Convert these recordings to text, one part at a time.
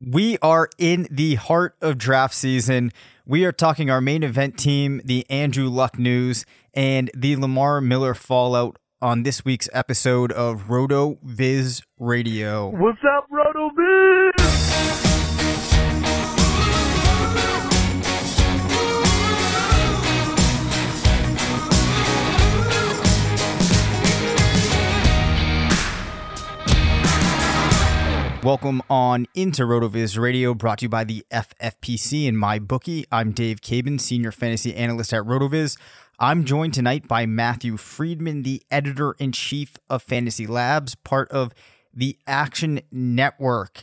We are in the heart of draft season. We are talking our main event team, the Andrew Luck News, and the Lamar Miller fallout on this week's episode of RotoViz Radio. What's up, RotoViz? Welcome on into RotoViz Radio, brought to you by the FFPC and my bookie. I'm Dave Caban, senior fantasy analyst at RotoViz. I'm joined tonight by Matthew Freedman, the editor in chief of Fantasy Labs, part of the Action Network.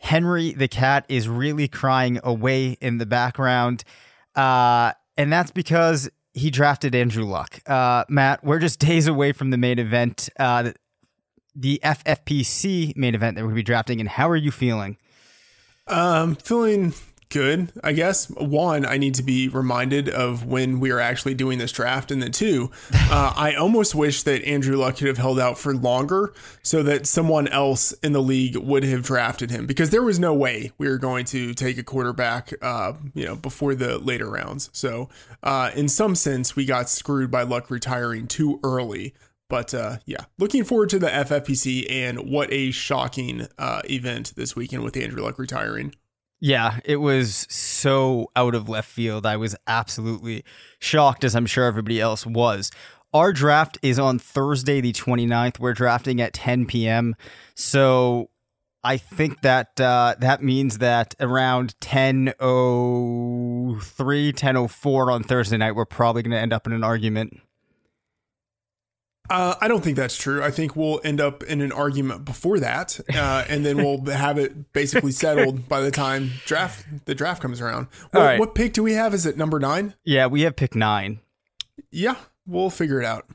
Henry the cat is really crying away in the background, uh, and that's because he drafted Andrew Luck. Uh, Matt, we're just days away from the main event. Uh, the FFPC main event that we're going to be drafting, and how are you feeling? Um, feeling good, I guess. One, I need to be reminded of when we are actually doing this draft, and then two, uh, I almost wish that Andrew Luck could have held out for longer so that someone else in the league would have drafted him because there was no way we were going to take a quarterback, uh, you know, before the later rounds. So, uh, in some sense, we got screwed by Luck retiring too early. But uh, yeah, looking forward to the FFPC and what a shocking uh, event this weekend with Andrew Luck retiring. Yeah, it was so out of left field. I was absolutely shocked, as I'm sure everybody else was. Our draft is on Thursday, the 29th. We're drafting at 10 p.m. So I think that uh, that means that around 10.03, 10.04 on Thursday night, we're probably going to end up in an argument. Uh, I don't think that's true. I think we'll end up in an argument before that, uh, and then we'll have it basically settled by the time draft the draft comes around. What, right. what pick do we have? Is it number nine? Yeah, we have pick nine. Yeah, we'll figure it out.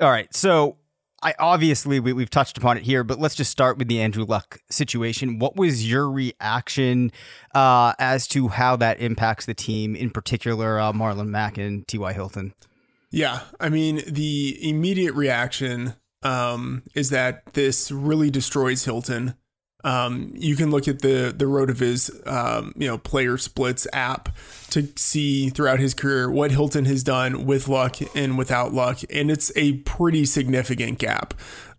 All right. So I obviously we, we've touched upon it here, but let's just start with the Andrew Luck situation. What was your reaction uh, as to how that impacts the team, in particular uh, Marlon Mack and T.Y. Hilton? Yeah, I mean the immediate reaction um, is that this really destroys Hilton. Um, you can look at the the RotoViz um, you know player splits app to see throughout his career what Hilton has done with luck and without luck, and it's a pretty significant gap.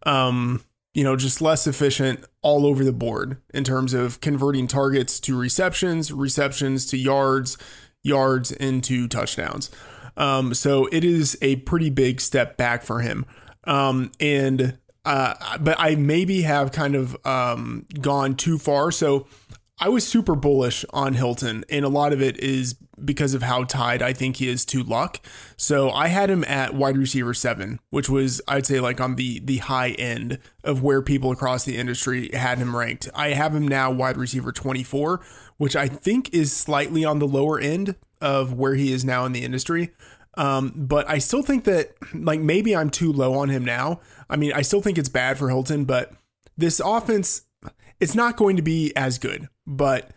Um, you know, just less efficient all over the board in terms of converting targets to receptions, receptions to yards, yards into touchdowns. Um, so it is a pretty big step back for him. Um, and uh, but I maybe have kind of um, gone too far. So I was super bullish on Hilton, and a lot of it is because of how tied I think he is to luck. So I had him at wide receiver seven, which was I'd say like on the the high end of where people across the industry had him ranked. I have him now wide receiver 24, which I think is slightly on the lower end of where he is now in the industry. Um, but I still think that like maybe I'm too low on him now. I mean, I still think it's bad for Hilton, but this offense it's not going to be as good, but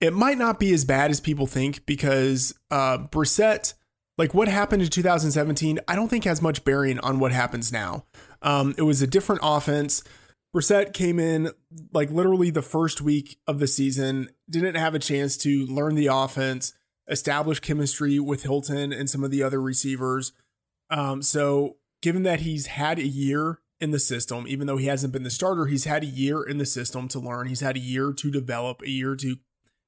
it might not be as bad as people think because uh, Brissett, like what happened in 2017, I don't think has much bearing on what happens now. Um, it was a different offense. Brissett came in like literally the first week of the season, didn't have a chance to learn the offense, establish chemistry with Hilton and some of the other receivers. Um, so, given that he's had a year in the system. Even though he hasn't been the starter, he's had a year in the system to learn. He's had a year to develop, a year to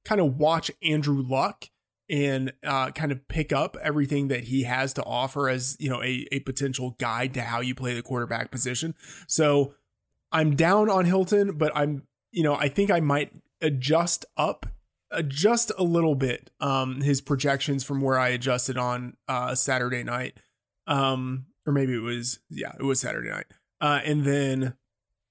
kind of watch Andrew Luck and uh, kind of pick up everything that he has to offer as you know a, a potential guide to how you play the quarterback position. So I'm down on Hilton, but I'm you know I think I might adjust up just a little bit um his projections from where I adjusted on uh Saturday night um or maybe it was yeah it was Saturday night uh, and then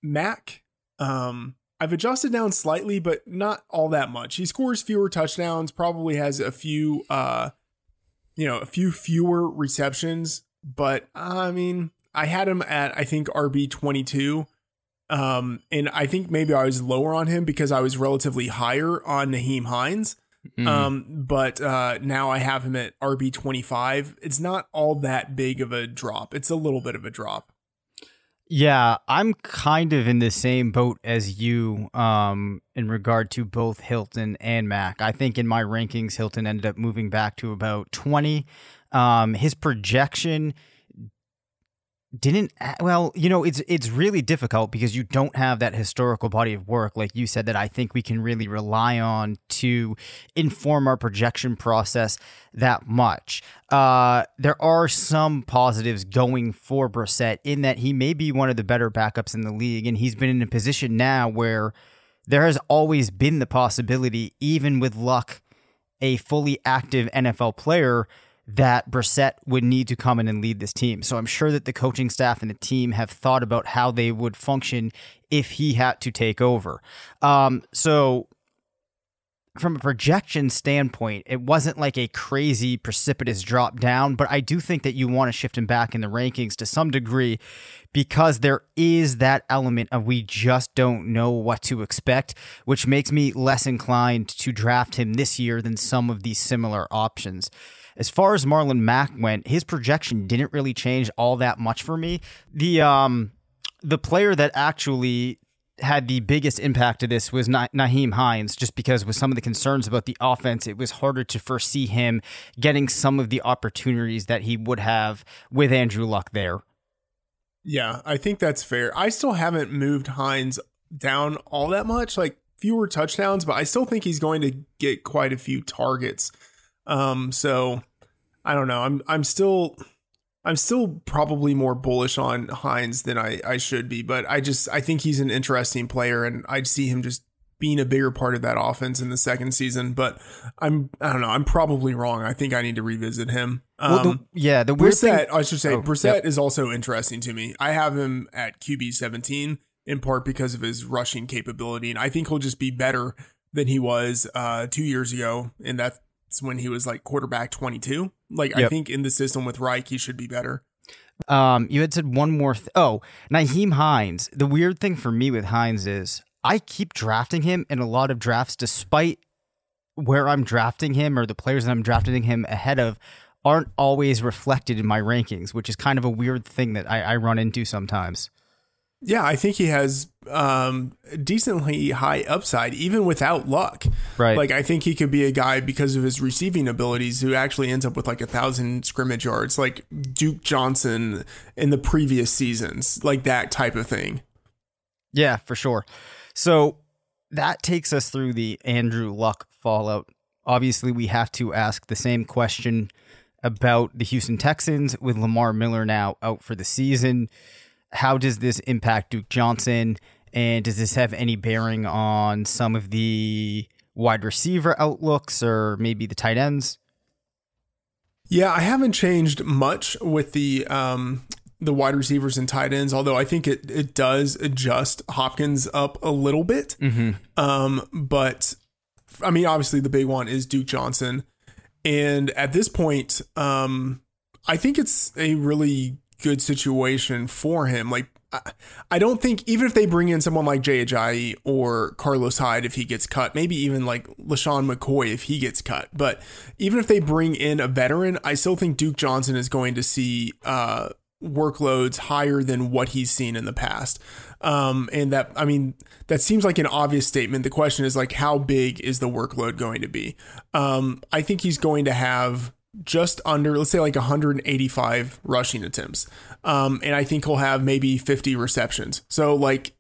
Mack, um, I've adjusted down slightly, but not all that much. He scores fewer touchdowns, probably has a few, uh, you know, a few fewer receptions. But I mean, I had him at I think RB twenty two, um, and I think maybe I was lower on him because I was relatively higher on Nyheim Hines. Mm. Um, but uh, now I have him at RB twenty five. It's not all that big of a drop. It's a little bit of a drop. Yeah, I'm kind of in the same boat as you um, in regard to both Hilton and Mack. I think in my rankings, Hilton ended up moving back to about 20. Um, his projection didn't well you know it's it's really difficult because you don't have that historical body of work like you said that I think we can really rely on to inform our projection process that much. Uh, there are some positives going for Brissett in that he may be one of the better backups in the league, and he's been in a position now where there has always been the possibility, even with luck, a fully active NFL player that Brissett would need to come in and lead this team. So I'm sure that the coaching staff and the team have thought about how they would function if he had to take over. Um, so from a projection standpoint, it wasn't like a crazy precipitous drop down, but I do think that you want to shift him back in the rankings to some degree because there is that element of we just don't know what to expect, which makes me less inclined to draft him this year than some of these similar options. As far as Marlon Mack went, his projection didn't really change all that much for me. The um the player that actually had the biggest impact to this was Nyheim Hines, just because with some of the concerns about the offense, it was harder to foresee him getting some of the opportunities that he would have with Andrew Luck there. Yeah, I think that's fair. I still haven't moved Hines down all that much, like fewer touchdowns, but I still think he's going to get quite a few targets. Um, so I don't know. I'm I'm still I'm still probably more bullish on Hines than I, I should be, but I just I think he's an interesting player and I'd see him just being a bigger part of that offense in the second season. But I'm I don't know, I'm probably wrong. I think I need to revisit him. Um, well, the, yeah, the weird Brissett, thing, I should say, oh, Brissett yep. is also interesting to me. I have him at QB 17 in part because of his rushing capability, and I think he'll just be better than he was uh, two years ago, and that's when he was like quarterback 22. Like yep. I think in the system with Reich, he should be better. Um, you had said one more. Th- oh, Nyheim Hines. The weird thing for me with Hines is I keep drafting him in a lot of drafts, despite where I'm drafting him or the players that I'm drafting him ahead of aren't always reflected in my rankings, which is kind of a weird thing that I, I run into sometimes. Yeah, I think he has um, decently high upside, even without luck. Right. Like I think he could be a guy because of his receiving abilities who actually ends up with like a thousand scrimmage yards, like Duke Johnson in the previous seasons, like that type of thing. Yeah, for sure. So that takes us through the Andrew Luck fallout. Obviously, we have to ask the same question about the Houston Texans with Lamar Miller now out for the season how does this impact Duke Johnson? And does this have any bearing on some of the wide receiver outlooks or maybe the tight ends? Yeah, I haven't changed much with the um, the wide receivers and tight ends, although I think it it does adjust Hopkins up a little bit. Mm-hmm. Um, but I mean, obviously the big one is Duke Johnson, and at this point, um, I think it's a really good situation for him. Like, I don't think even if they bring in someone like Jay Ajayi or Carlos Hyde if he gets cut, maybe even like LeSean McCoy if he gets cut, but even if they bring in a veteran, I still think Duke Johnson is going to see uh, workloads higher than what he's seen in the past. Um, and that, I mean, that seems like an obvious statement. The question is like, how big is the workload going to be? Um, I think he's going to have just under, let's say like 185 rushing attempts. Um, and I think he'll have maybe 50 receptions. So like,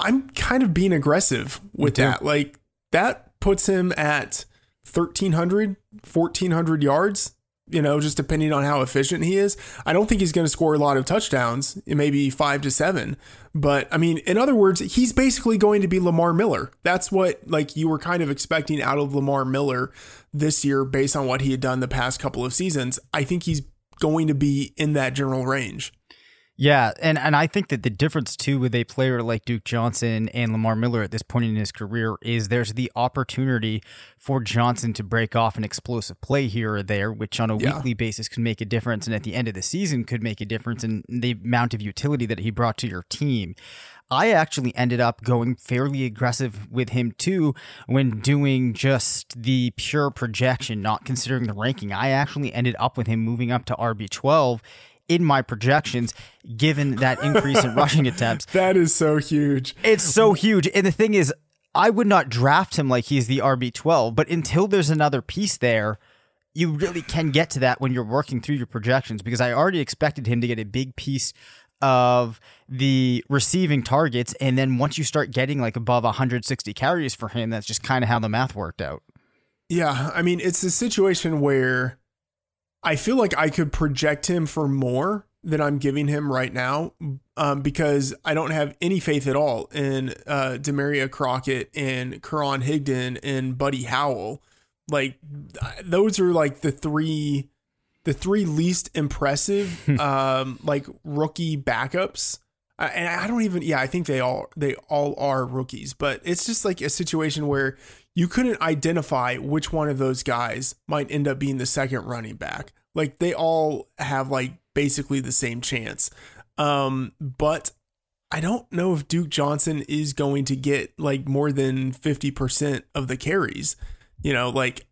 I'm kind of being aggressive with that. Like that puts him at 1300, 1400 yards you know, just depending on how efficient he is. I don't think he's going to score a lot of touchdowns, maybe five to seven. But I mean, in other words, he's basically going to be Lamar Miller. That's what like you were kind of expecting out of Lamar Miller this year based on what he had done the past couple of seasons. I think he's going to be in that general range. Yeah, and and I think that the difference too with a player like Duke Johnson and Lamar Miller at this point in his career is there's the opportunity for Johnson to break off an explosive play here or there, which on a yeah. weekly basis could make a difference, and at the end of the season could make a difference in the amount of utility that he brought to your team. I actually ended up going fairly aggressive with him too when doing just the pure projection, not considering the ranking. I actually ended up with him moving up to RB12 in my projections, given that increase in rushing attempts. That is so huge. It's so huge. And the thing is, I would not draft him like he's the RB12, but until there's another piece there, you really can get to that when you're working through your projections because I already expected him to get a big piece of the receiving targets. And then once you start getting like above 160 carries for him, that's just kind of how the math worked out. Yeah. I mean, it's a situation where I feel like I could project him for more than I'm giving him right now um, because I don't have any faith at all in uh, Damarea Crockett and Karan Higdon and Buddy Howell. Like those are like the three, the three least impressive um, like rookie backups. and I don't even yeah I think they all they all are rookies, but it's just like a situation where you couldn't identify which one of those guys might end up being the second running back. Like they all have like basically the same chance. Um, but I don't know if Duke Johnson is going to get like more than 50% of the carries. You know, like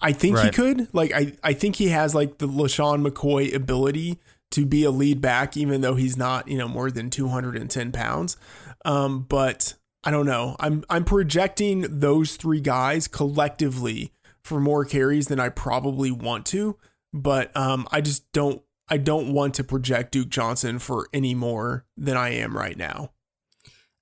I think right. he could. Like I, I think he has like the LeSean McCoy ability to be a lead back, even though he's not, you know, more than 210 pounds. Um, but I don't know. I'm I'm projecting those three guys collectively for more carries than I probably want to, but um, I just don't I don't want to project Duke Johnson for any more than I am right now.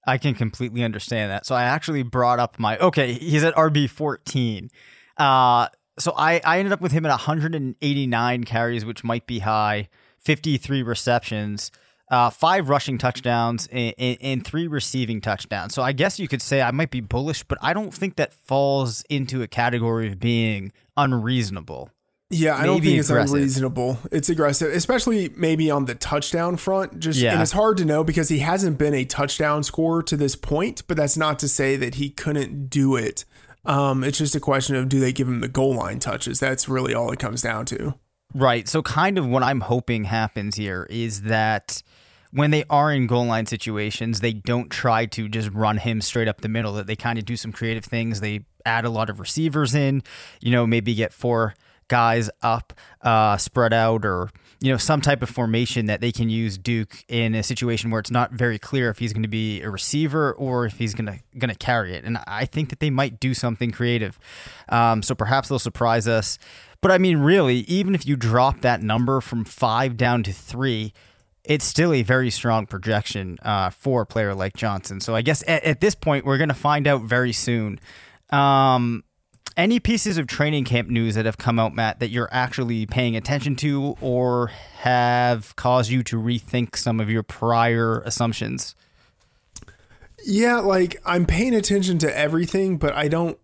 I can completely understand that. So I actually brought up my okay, he's at RB 14. Uh so I I ended up with him at 189 carries, which might be high, 53 receptions uh, five rushing touchdowns and, and, and, three receiving touchdowns. So I guess you could say I might be bullish, but I don't think that falls into a category of being unreasonable. Yeah, I don't think it's aggressive. unreasonable. It's aggressive, especially maybe on the touchdown front. Just yeah. and it's hard to know because he hasn't been a touchdown scorer to this point, but that's not to say that he couldn't do it. Um, it's just a question of do they give him the goal line touches? That's really all it comes down to. Right. So, kind of what I'm hoping happens here is that when they are in goal line situations, they don't try to just run him straight up the middle, that they kind of do some creative things. They add a lot of receivers in, you know, maybe get four guys up, uh, spread out, or you know, some type of formation that they can use Duke in a situation where it's not very clear if he's going to be a receiver or if he's going to going to carry it. And I think that they might do something creative. Um, so perhaps they'll surprise us. But I mean, really, even if you drop that number from five down to three, it's still a very strong projection uh, for a player like Johnson. So I guess at, at this point, we're going to find out very soon. Um, any pieces of training camp news that have come out, Matt, that you're actually paying attention to or have caused you to rethink some of your prior assumptions? Yeah, like I'm paying attention to everything, but I don't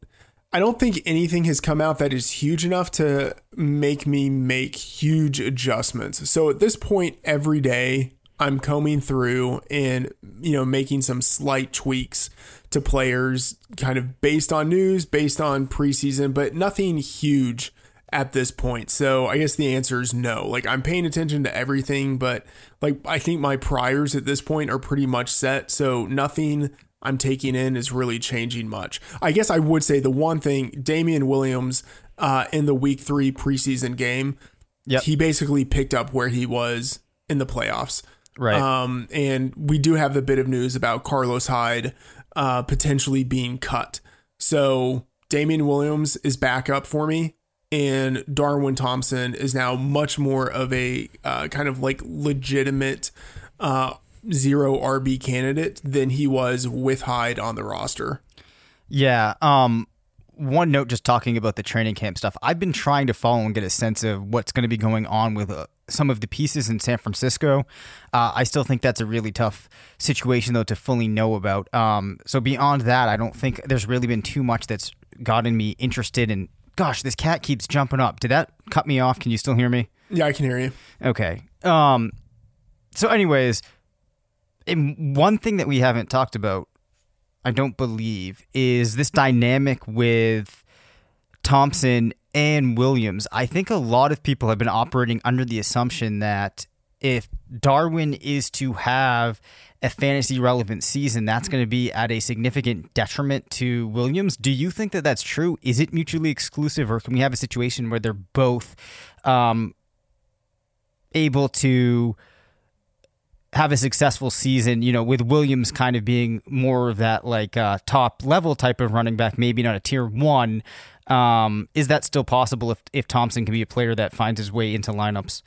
I don't think anything has come out that is huge enough to make me make huge adjustments. So at this point every day I'm combing through and you know making some slight tweaks to players kind of based on news, based on preseason, but nothing huge at this point. So I guess the answer is no. Like I'm paying attention to everything, but like I think my priors at this point are pretty much set. So nothing I'm taking in is really changing much. I guess I would say the one thing Damien Williams uh, in the week three preseason game, Yep. he basically picked up where he was in the playoffs. Right. Um, and we do have the bit of news about Carlos Hyde uh, potentially being cut. So Damien Williams is back up for me, and Darwin Thompson is now much more of a uh, kind of like legitimate uh, zero RB candidate than he was with Hyde on the roster. Yeah. Um, one note, just talking about the training camp stuff. I've been trying to follow and get a sense of what's going to be going on with uh, some of the pieces in San Francisco. Uh, I still think that's a really tough situation, though, to fully know about. Um, so beyond that, I don't think there's really been too much that's gotten me interested in. Gosh, this cat keeps jumping up. Did that cut me off? Can you still hear me? Yeah, I can hear you. Okay. Um. So, anyways, and one thing that we haven't talked about, I don't believe, is this dynamic with Thompson and Williams. I think a lot of people have been operating under the assumption that if Darwin is to have a fantasy relevant season, that's going to be at a significant detriment to Williams. Do you think that that's true? Is it mutually exclusive, or can we have a situation where they're both um, able to have a successful season, you know, with Williams kind of being more of that like uh, top level type of running back, maybe not a tier one. Um, is that still possible if, if Thompson can be a player that finds his way into lineups?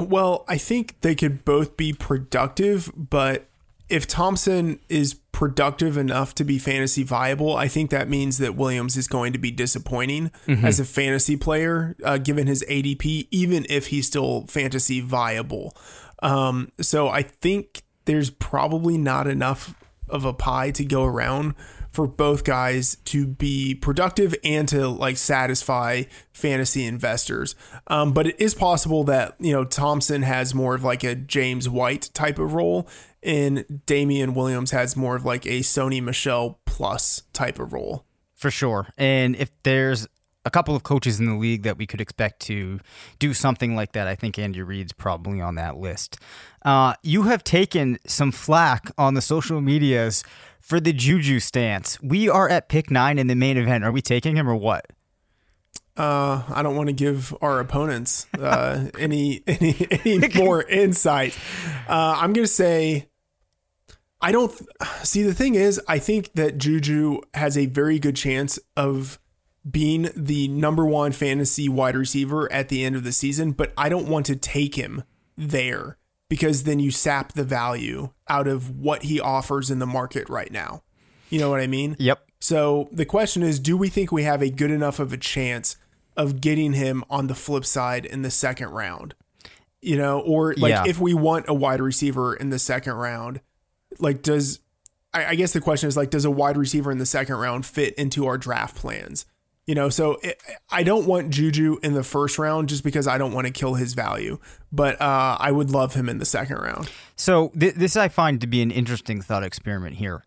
Well, I think they could both be productive, but if Thompson is productive enough to be fantasy viable, I think that means that Williams is going to be disappointing as a fantasy player, uh, given his ADP, even if he's still fantasy viable. Um, so I think there's probably not enough of a pie to go around for both guys to be productive and to like satisfy fantasy investors. Um, but it is possible that, you know, Thompson has more of like a James White type of role and Damien Williams has more of like a Sony Michel plus type of role. For sure. And if there's a couple of coaches in the league that we could expect to do something like that, I think Andy Reid's probably on that list. Uh, you have taken some flack on the social medias for the Juju stance. We are at pick nine in the main event. Are we taking him or what? Uh, I don't want to give our opponents uh, any any any more insight. Uh, I'm gonna say I don't th- see. The thing is, I think that Juju has a very good chance of being the number one fantasy wide receiver at the end of the season, but I don't want to take him there because then you sap the value out of what he offers in the market right now. You know what I mean? Yep. So the question is, do we think we have a good enough of a chance of getting him on the flip side in the second round? You know, or like Yeah. if we want a wide receiver in the second round, like does I, I guess the question is like, does a wide receiver in the second round fit into our draft plans? You know, so it, I don't want Juju in the first round just because I don't want to kill his value, but uh, I would love him in the second round. So th- this I find to be an interesting thought experiment here.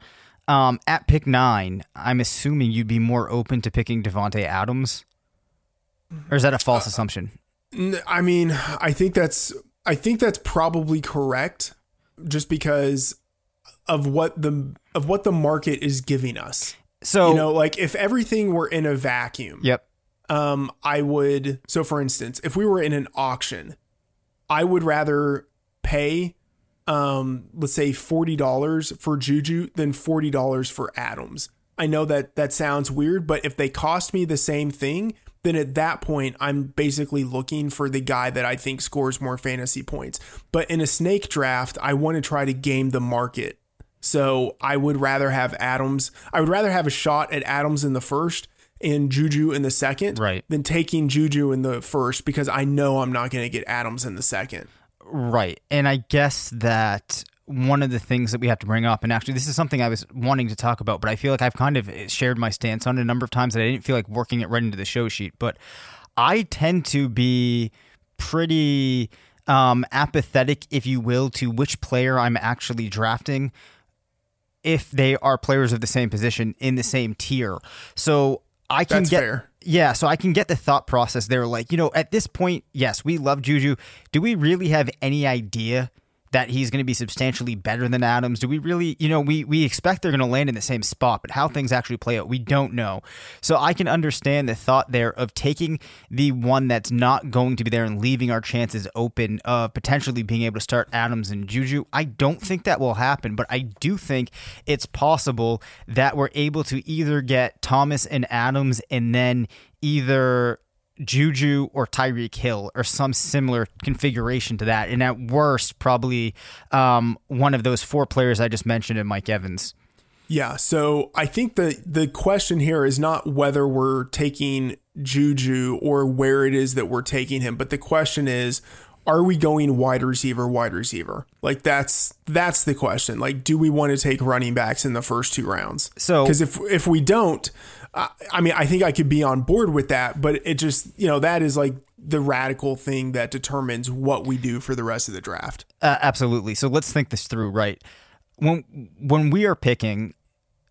Um, at pick nine, I'm assuming you'd be more open to picking Davante Adams, or is that a false assumption? N- I mean, I think that's I think that's probably correct, just because of what the of what the market is giving us. So You know, like if everything were in a vacuum, yep, um, I would. So, for instance, if we were in an auction, I would rather pay, um, let's say forty dollars for Juju than forty dollars for Adams. I know that that sounds weird, but if they cost me the same thing, then at that point I'm basically looking for the guy that I think scores more fantasy points. But in a snake draft, I want to try to game the market. So I would rather have Adams. I would rather have a shot at Adams in the first and Juju in the second Right. than taking Juju in the first because I know I'm not going to get Adams in the second. Right. And I guess that one of the things that we have to bring up, and actually, this is something I was wanting to talk about, but I feel like I've kind of shared my stance on it a number of times that I didn't feel like working it right into the show sheet. But I tend to be pretty um, apathetic, if you will, to which player I'm actually drafting if they are players of the same position in the same tier. So I can That's get fair. yeah, so I can get the thought process there. Like, you know, at this point, yes, we love Juju. Do we really have any idea that he's going to be substantially better than Adams? Do we really, you know, we we expect they're going to land in the same spot, but how things actually play out, we don't know. So I can understand the thought there of taking the one that's not going to be there and leaving our chances open of potentially being able to start Adams and Juju. I don't think that will happen, but I do think it's possible that we're able to either get Thomas and Adams and then either Juju or Tyreek Hill or some similar configuration to that. And at worst, probably um, one of those four players I just mentioned in Mike Evans. Yeah, so I think the the question here is not whether we're taking Juju or where it is that we're taking him, but the question is are we going wide receiver wide receiver? Like that's that's the question. Like do we want to take running backs in the first two rounds? So- cuz if if we don't I mean I think I could be on board with that, but it just, you know, that is like the radical thing that determines what we do for the rest of the draft. Uh, absolutely. So let's think this through, right? When when we are picking,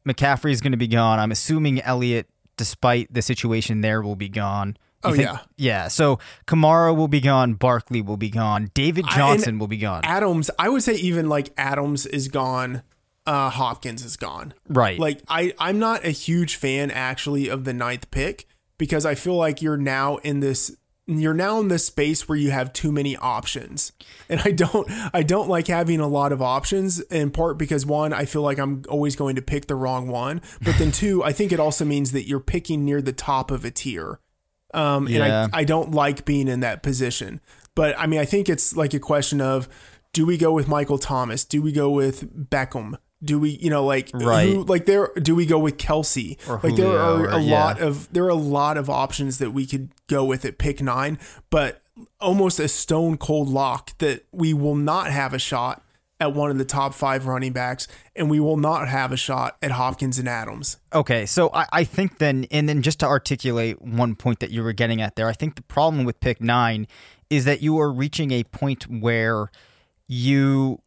McCaffrey is going to be gone. I'm assuming Elliott, despite the situation there, will be gone. You Oh, yeah. yeah. So Kamara will be gone. Barkley will be gone. David Johnson and will be gone. Adams, I would say even like Adams is gone, uh, Hopkins is gone. Right. Like I, I'm not a huge fan actually of the ninth pick because I feel like you're now in this you're now in this space where you have too many options. And I don't I don't like having a lot of options in part because one, I feel like I'm always going to pick the wrong one. But then two, I think it also means that you're picking near the top of a tier. Um, Yeah. and I, I don't like being in that position. But I mean, I think it's like a question of do we go with Michael Thomas? Do we go with Beckham? Do we, you know, like Right. who, like there? Do we go with Kelce? Or like there are or- a yeah. lot of there are a lot of options that we could go with at pick nine, but almost a stone cold lock that we will not have a shot at one of the top five running backs, and we will not have a shot at Hopkins and Adams. Okay, so I, I think then, and then just to articulate one point that you were getting at there, I think the problem with pick nine is that you are reaching a point where you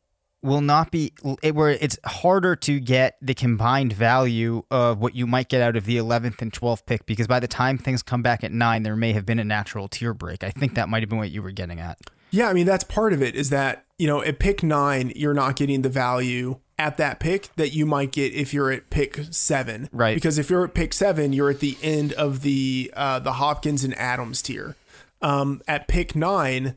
will not be it, where it's harder to get the combined value of what you might get out of the 11th and 12th pick because by the time things come back at 9 there may have been a natural tier break. I think that might have been what you were getting at. Yeah, I mean that's part of it is that, you know, at pick 9 you're not getting the value at that pick that you might get if you're at pick 7. Right. Because if you're at pick 7, you're at the end of the uh the Hopkins and Adams tier. Um at pick 9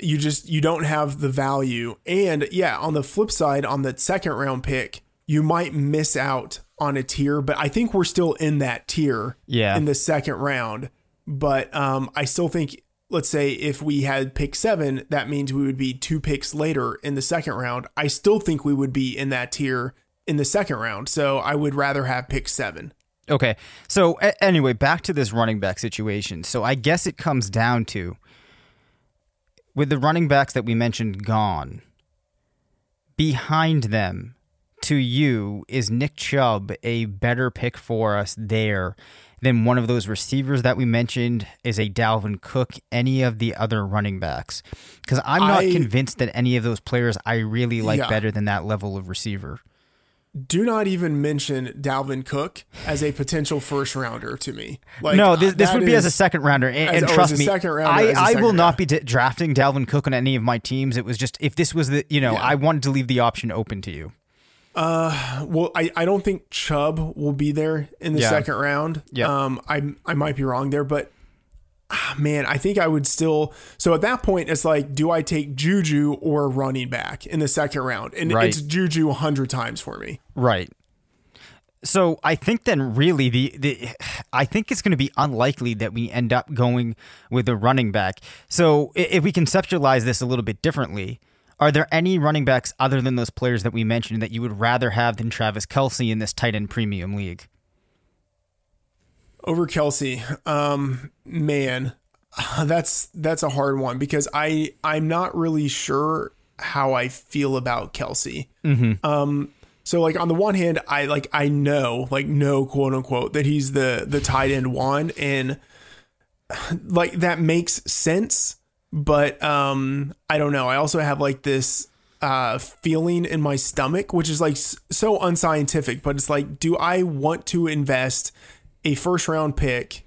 you just you don't have the value and yeah, on the flip side on the second round pick, you might miss out on a tier, but I think we're still in that tier Yeah. in the second round. But um, I still think, let's say, if we had pick seven, that means we would be two picks later in the second round. I still think we would be in that tier in the second round. So I would rather have pick seven. Okay. So a- anyway, back to this running back situation. So I guess it comes down to with the running backs that we mentioned gone, behind them to you is Nick Chubb a better pick for us there than one of those receivers that we mentioned is a Dalvin Cook, any of the other running backs? Because I'm not I- convinced that any of those players I really like Yeah. better than that level of receiver. Do not even mention Dalvin Cook as a potential first rounder to me. Like, no, this, this would be as a second rounder, and, as- and oh, trust a me, rounder, I, I will not be d- drafting Dalvin Cook on any of my teams. It was just if this was the, you know, Yeah. I wanted to leave the option open to you. Well, I, I don't think Chubb will be there in the Yeah. second round. Yeah. Um, I I might be wrong there, but ah, man, I think I would still. So at that point, it's like, do I take Juju or running back in the second round? And Right. it's Juju 100 times for me. Right. So I think then really the, the I think it's going to be unlikely that we end up going with a running back. So if we conceptualize this a little bit differently, are there any running backs other than those players that we mentioned that you would rather have than Travis Kelce in this tight end premium league? over Kelce. Um, man, that's that's a hard one because I I'm not really sure how I feel about Kelce. Um, so like on the one hand, I like I know like no quote unquote that he's the the tight end one and like that makes sense, but um I don't know. I also have like this uh feeling in my stomach which is like so unscientific, but it's like do I want to invest a first round pick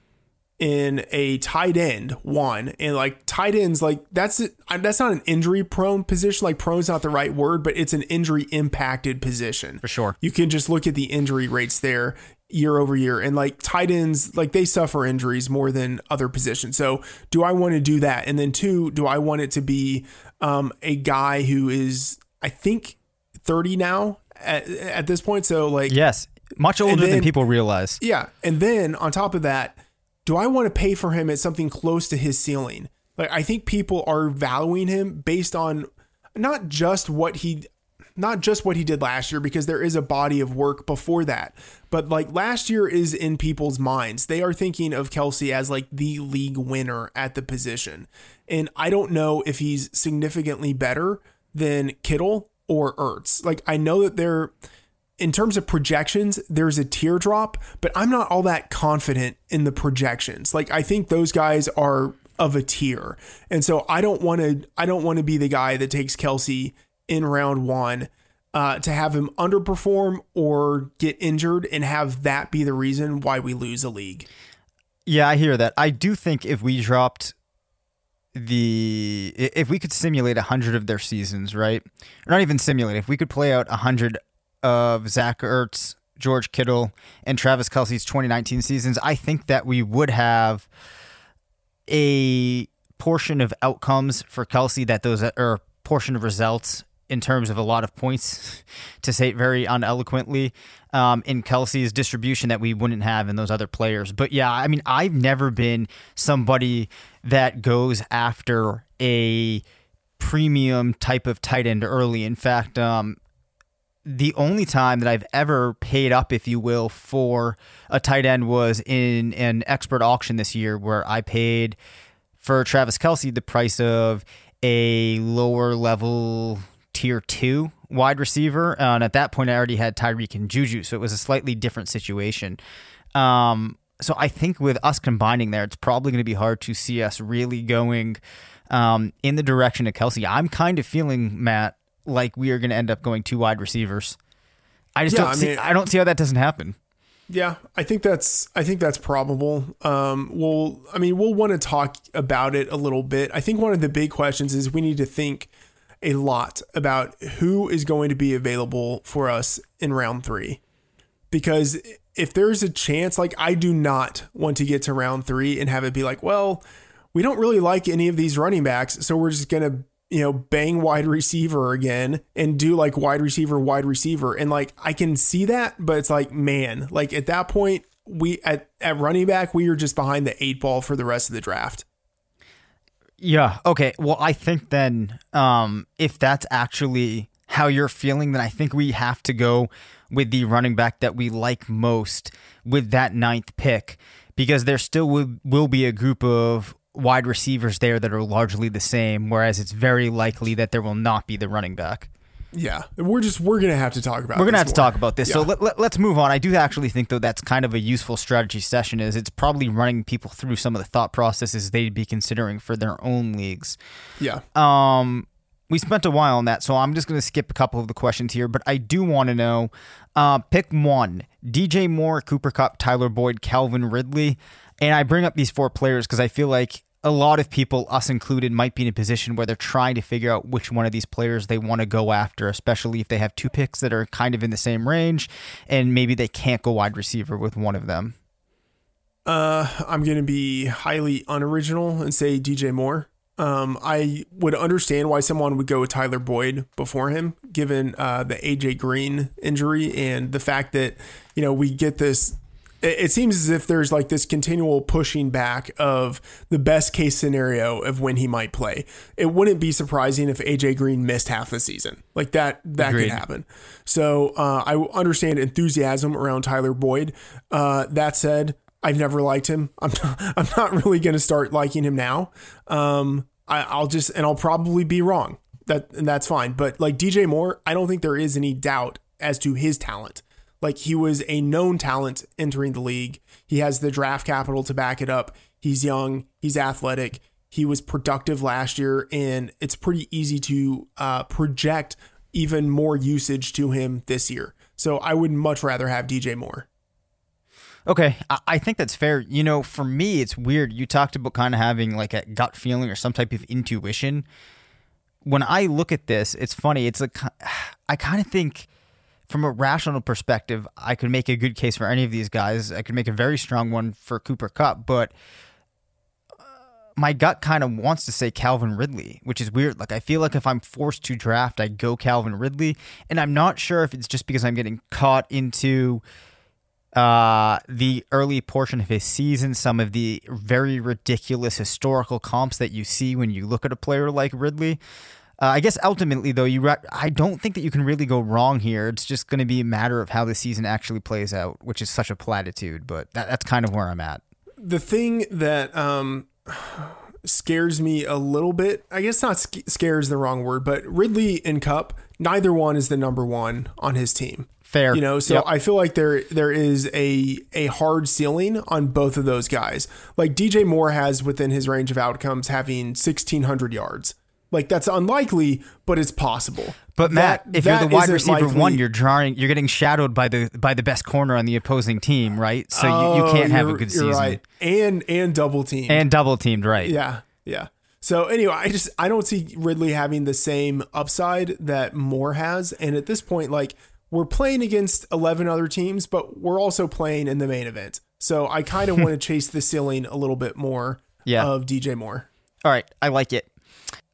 in a tight end one. And like tight ends like that's it that's not an injury prone position. Like prone's not the right word but it's an injury impacted position. For sure. you can just look at the injury rates there year over year. And like tight ends like they suffer injuries more than other positions. So do i want to do that? And then two do i want it to be um, a guy who is i think 30 now at, at this point? So like Yes, much older than people realize. yeah. And then on top of that, do I want to pay for him at something close to his ceiling? Like I think people are valuing him based on not just what he not just what he did last year because there is a body of work before that. But like last year is in people's minds. They are thinking of Kelce as like the league winner at the position. And I don't know if he's significantly better than Kittle or Ertz. Like I know that they're in terms of projections, there's a teardrop, but I'm not all that confident in the projections. Like I think those guys are of a tier. And so I don't want to I don't want to be the guy that takes Kelce in round 1 uh, to have him underperform or get injured and have that be the reason why we lose a league. Yeah, I hear that. I do think if we dropped the if we could simulate 100 of their seasons, right? Or not even simulate. If we could play out 100 of Zach Ertz, George Kittle, and Travis Kelce's 2019 seasons, I think that we would have a portion of outcomes for Kelce that those or portion of results in terms of a lot of points, to say it very uneloquently, um, in Kelce's distribution that we wouldn't have in those other players. But yeah, I mean, I've never been somebody that goes after a premium type of tight end early. In fact, um, the only time that I've ever paid up, if you will, for a tight end was in an expert auction this year where I paid for Travis Kelce the price of a lower level tier two wide receiver. Uh, and at that point, I already had Tyreek and Juju. So it was a slightly different situation. Um, so I think with us combining there, it's probably going to be hard to see us really going um, in the direction of Kelce. I'm kind of feeling, Matt, like we are going to end up going two wide receivers. I just Yeah, don't I see. mean- I don't see how that doesn't happen. Yeah, I think that's I think that's probable. Um, we'll I mean we'll want to talk about it a little bit. I think one of the big questions is we need to think a lot about who is going to be available for us in round three, because if there's a chance, like I do not want to get to round three and have it be like, well, we don't really like any of these running backs, so we're just gonna you know bang wide receiver again and do like wide receiver wide receiver and like I can see that but it's like man like at that point we at at running back we are just behind the eight ball for the rest of the draft Yeah. Okay. Well, I think then, um, if that's actually how you're feeling, then I think we have to go with the running back that we like most with that ninth pick, because there still will, will be a group of wide receivers there that are largely the same, whereas it's very likely that there will not be the running back. yeah we're just we're gonna have to talk about this. We're gonna have to talk about this. So let, let, let's move on. I do actually think though that's kind of a useful strategy session. Is it's probably running people through some of the thought processes they'd be considering for their own leagues. yeah Um, we spent a while on that, so I'm just going to skip a couple of the questions here. But I do want to know, uh, pick one: DJ Moore, Cooper Kupp, Tyler Boyd, Calvin Ridley. And I bring up these four players because I feel like a lot of people, us included, might be in a position where they're trying to figure out which one of these players they want to go after, especially if they have two picks that are kind of in the same range, and maybe they can't go wide receiver with one of them. Uh, I'm going to be highly unoriginal and say DJ Moore. Um, I would understand why someone would go with Tyler Boyd before him, given uh, the AJ Green injury and the fact that you know we get this. It seems as if there's like this continual pushing back of the best case scenario of when he might play. It wouldn't be surprising if AJ Green missed half the season. Like that, that Agreed. could happen. So uh, I understand enthusiasm around Tyler Boyd. Uh, that said, I've never liked him. I'm not, I'm not really going to start liking him now. Um, I, I'll just and I'll probably be wrong. That and that's fine. But like DJ Moore, I don't think there is any doubt as to his talent. Like he was a known talent entering the league. He has the draft capital to back it up. He's young. He's athletic. He was productive last year, and it's pretty easy to uh, project even more usage to him this year. So I would much rather have DJ Moore. Okay, I, think that's fair. You know, for me, it's weird. You talked about kind of having like a gut feeling or some type of intuition. When I look at this, it's funny. It's like I kind of think from a rational perspective, I could make a good case for any of these guys. I could make a very strong one for Cooper Kupp, but uh, my gut kind of wants to say Calvin Ridley, which is weird. Like I feel like if I'm forced to draft, I go Calvin Ridley, and I'm not sure if it's just because I'm getting caught into uh, the early portion of his season, some of the very ridiculous historical comps that you see when you look at a player like Ridley. Uh, I guess ultimately, though, you ra- I don't think that you can really go wrong here. It's just going to be a matter of how the season actually plays out, which is such a platitude, but that, that's kind of where I'm at. The thing that um, scares me a little bit, I guess not sc- scares the wrong word, but Ridley and Kupp, neither one is the number one on his team. Fair, You know, so Yep. I feel like there there is a a hard ceiling on both of those guys. Like DJ Moore has within his range of outcomes having 1600 yards. Like that's unlikely, but it's possible. But Matt, That- if you're the wide receiver likely- one, you're drawing, you're getting shadowed by the by the best corner on the opposing team, right? So you, you Oh, can't have a good you're season right. And and double team. and double teamed, right? Yeah, yeah. So anyway, I just I don't see Ridley having the same upside that Moore has, and at this point, like we're playing against eleven other teams, but we're also playing in the main event. So I kind of want to chase the ceiling a little bit more Yeah. of DJ Moore. All right, I like it.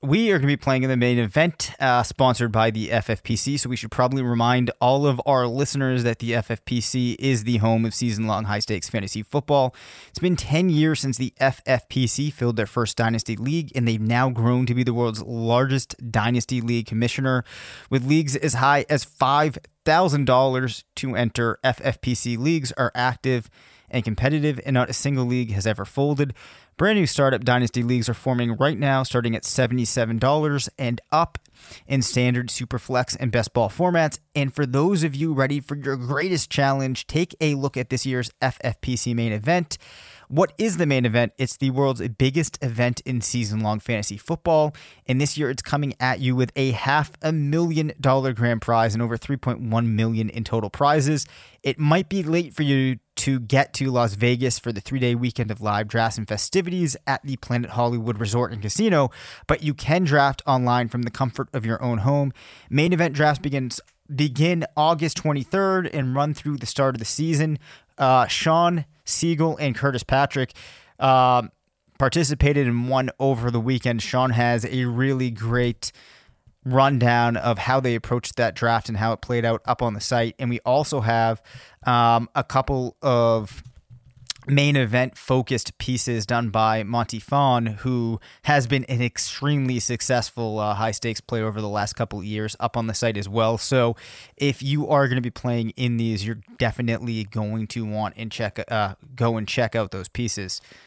We are going to be playing in the main event, uh, sponsored by the FFPC. So we should probably remind all of our listeners that the FFPC is the home of season-long high-stakes fantasy football. It's been 10 years since the FFPC filled their first dynasty league, and they've now grown to be the world's largest dynasty league commissioner, with leagues as high as five thousand dollars to enter. FFPC leagues are active and competitive, and not a single league has ever folded. Brand new startup dynasty leagues are forming right now, starting at $77 and up in standard, superflex, and best ball formats. And for those of you ready for your greatest challenge, take a look at this year's FFPC main event. What is the main event? It's the world's biggest event in season long fantasy football. And this year it's coming at you with a half a million dollar grand prize and over 3.1 million in total prizes. It might be late for you to get to Las Vegas for the three day weekend of live drafts and festivities at the Planet Hollywood Resort and Casino, but you can draft online from the comfort of your own home. Main event drafts begins begin August 23rd and run through the start of the season. Uh, Shawn Siegele and Curtis Patrick um, participated in one over the weekend. Shawn has a really great rundown of how they approached that draft and how it played out up on the site. And we also have um, a couple of main event focused pieces done by Monty Phan, who has been an extremely successful uh, high stakes player over the last couple years up on the site as well. So if you are going to be playing in these, you're definitely going to want and check uh, go and check out those pieces.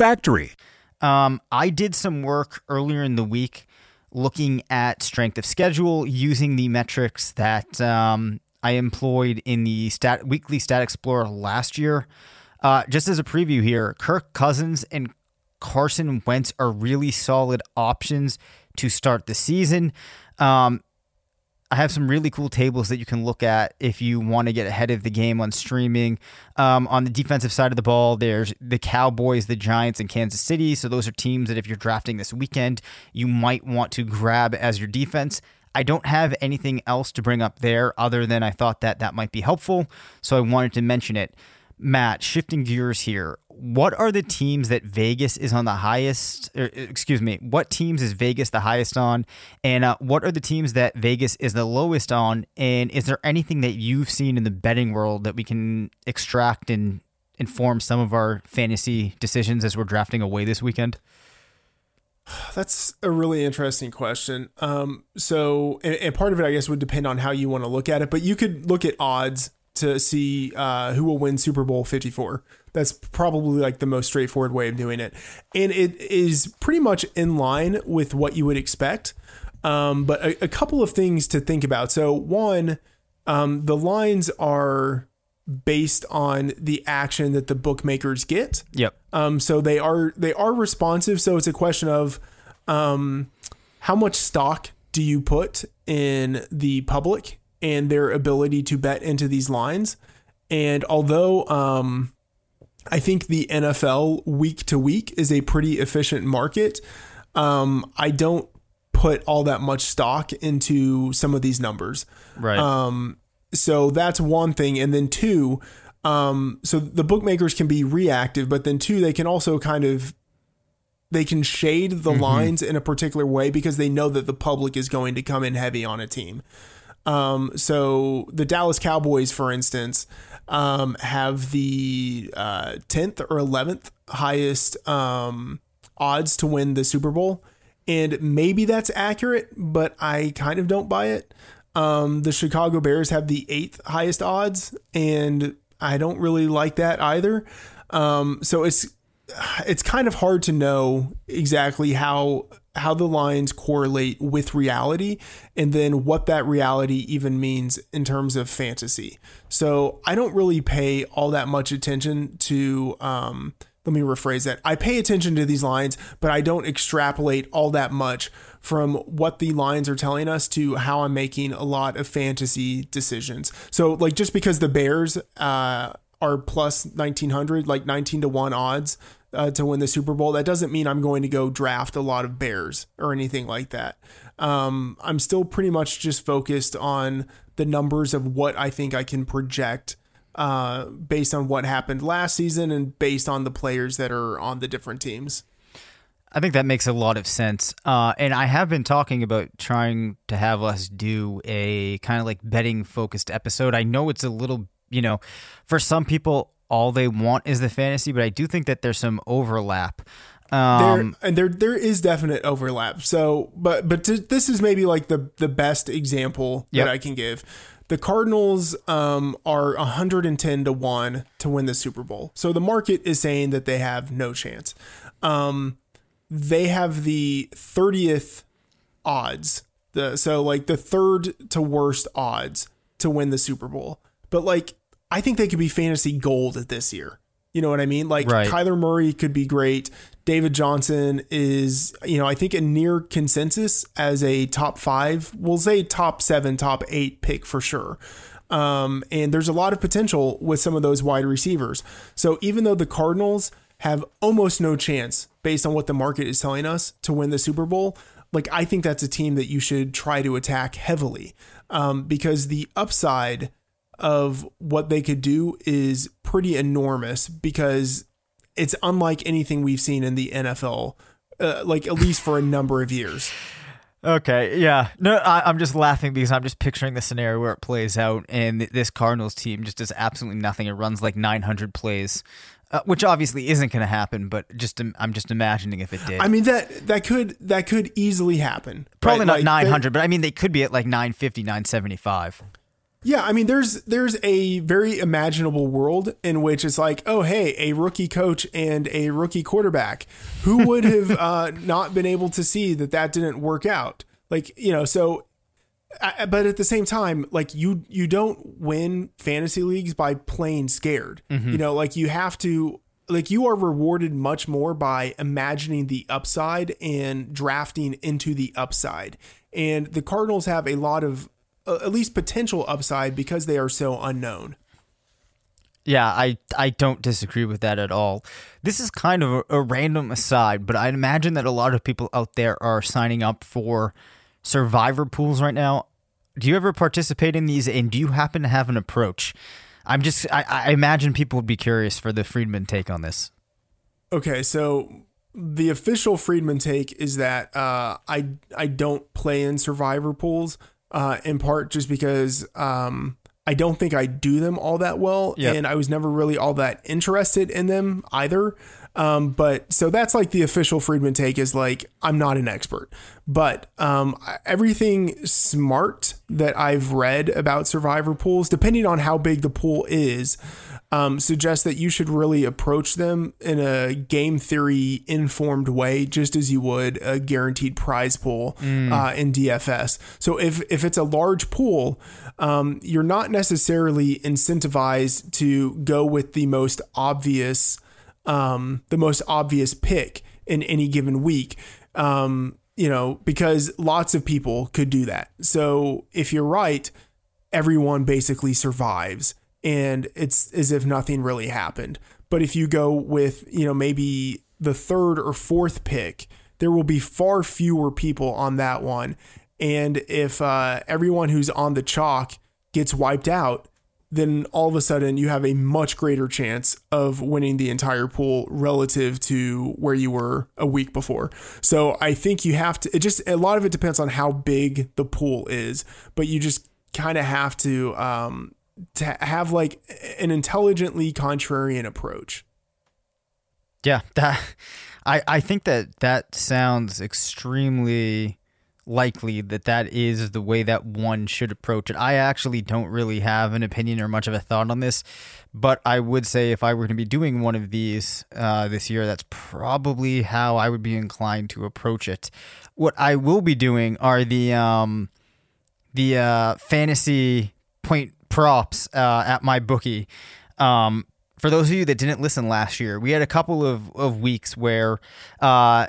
Factory. Um, I did some work earlier in the week looking at strength of schedule using the metrics that um, I employed in the stat weekly Stat Explorer last year. Uh, just as a preview here, Kirk Cousins and Carson Wentz are really solid options to start the season. Um, I have some really cool tables that you can look at if you want to get ahead of the game on streaming. Um, on the defensive side of the ball, there's the Cowboys, the Giants, and Kansas City. So those are teams that if you're drafting this weekend, you might want to grab as your defense. I don't have anything else to bring up there other than I thought that that might be helpful. So I wanted to mention it. Matt, shifting gears here, what are the teams that Vegas is on the highest? Or, excuse me, what teams is Vegas the highest on? And uh, what are the teams that Vegas is the lowest on? And is there anything that you've seen in the betting world that we can extract and inform some of our fantasy decisions as we're drafting away this weekend? That's a really interesting question. Um, so, and, and part of it, I guess, would depend on how you want to look at it. But you could look at odds to see uh, who will win Super Bowl 54. That's probably like the most straightforward way of doing it. And it is pretty much in line with what you would expect. Um, but a, a, couple of things to think about. So, one, um, the lines are based on the action that the bookmakers get. Yep. Um, so they are they are responsive. So it's a question of um, how much stock do you put in the public and their ability to bet into these lines. And although um, I think the NFL week to week is a pretty efficient market, um, I don't put all that much stock into some of these numbers. Right. Um, so that's one thing. And then two, um, so the bookmakers can be reactive, but then two, they can also kind of they can shade the mm-hmm. lines in a particular way because they know that the public is going to come in heavy on a team. Um, so the Dallas Cowboys, for instance, um, have the uh, 10th or 11th highest um, odds to win the Super Bowl. And maybe that's accurate, but I kind of don't buy it. Um, the Chicago Bears have the eighth highest odds, and I don't really like that either. Um, so it's it's kind of hard to know exactly how how the lines correlate with reality and then what that reality even means in terms of fantasy. So I don't really pay all that much attention to um, let me rephrase that. I pay attention to these lines, but I don't extrapolate all that much from what the lines are telling us to how I'm making a lot of fantasy decisions. So like just because the Bears uh, are plus 1900 like 19 to 1 odds uh, to win the Super Bowl, that doesn't mean I'm going to go draft a lot of Bears or anything like that. Um, I'm still pretty much just focused on the numbers of what I think I can project uh, based on what happened last season and based on the players that are on the different teams. I think that makes a lot of sense. Uh, and I have been talking about trying to have us do a kind of like betting focused episode. I know it's a little, you know, for some people, all they want is the fantasy, but I do think that there's some overlap. Um, there, and there there is definite overlap. So, but but to, this is maybe like the the best example yep. that I can give. The Cardinals um, are 110 to one to win the Super Bowl. So the market is saying that they have no chance. Um, they have the 30th odds. The so like the third to worst odds to win the Super Bowl. But like I think they could be fantasy gold this year. You know what I mean? Like right. Kyler Murray could be great. David Johnson is, you know, I think a near consensus as a top five, we'll say top seven, top eight pick for sure. Um, and there's a lot of potential with some of those wide receivers. So even though the Cardinals have almost no chance based on what the market is telling us to win the Super Bowl, like I think that's a team that you should try to attack heavily um, because the upside of what they could do is pretty enormous because it's unlike anything we've seen in the NFL, uh, like at least for a number of years. Okay, yeah. No, I, am just laughing because I'm just picturing the scenario where it plays out, and this Cardinals team just does absolutely nothing. It runs like 900 plays, uh, which obviously isn't going to happen. But just I'm just imagining if it did. I mean that that could that could easily happen. Probably right? not like 900, but I mean they could be at like 950, 975. Yeah, I mean, there's there's a very imaginable world in which it's like, oh, hey, a rookie coach and a rookie quarterback. Who would have uh, not been able to see that that didn't work out? Like, you know, so I, but at the same time, like you you don't win fantasy leagues by playing scared. You know, like you have to like you are rewarded much more by imagining the upside and drafting into the upside. And the Cardinals have a lot of uh, at least potential upside because they are so unknown. Yeah, I I don't disagree with that at all. This is kind of a, a random aside, but I imagine that a lot of people out there are signing up for survivor pools right now. Do you ever participate in these and do you happen to have an approach? I'm just I, I imagine people would be curious for the Freedman take on this. Okay, so the official Freedman take is that uh, I I don't play in survivor pools uh, in part just because um, I don't think I do them all that well, Yep. and I was never really all that interested in them either. Um, but so that's like the official Freedman take is like I'm not an expert, but um, everything smart that I've read about survivor pools, depending on how big the pool is, um, suggests that you should really approach them in a game theory informed way, just as you would a guaranteed prize pool uh, in DFS. So if if it's a large pool, um, you're not necessarily incentivized to go with the most obvious um, the most obvious pick in any given week. Um, you know, because lots of people could do that. So if you're right, everyone basically survives and it's as if nothing really happened. But if you go with, you know, maybe the third or fourth pick, there will be far fewer people on that one. And if uh, everyone who's on the chalk gets wiped out, then all of a sudden you have a much greater chance of winning the entire pool relative to where you were a week before. So I think you have to, it just, a lot of it depends on how big the pool is, but you just kind of have to, um, to have like an intelligently contrarian approach. Yeah, that I I think that that sounds extremely likely that that is the way that one should approach it. I actually don't really have an opinion or much of a thought on this, but I would say if I were to be doing one of these uh, this year, that's probably how I would be inclined to approach it. What I will be doing are the um the uh, fantasy point props uh, at my bookie. Um, for those of you that didn't listen last year, we had a couple of, of weeks where uh,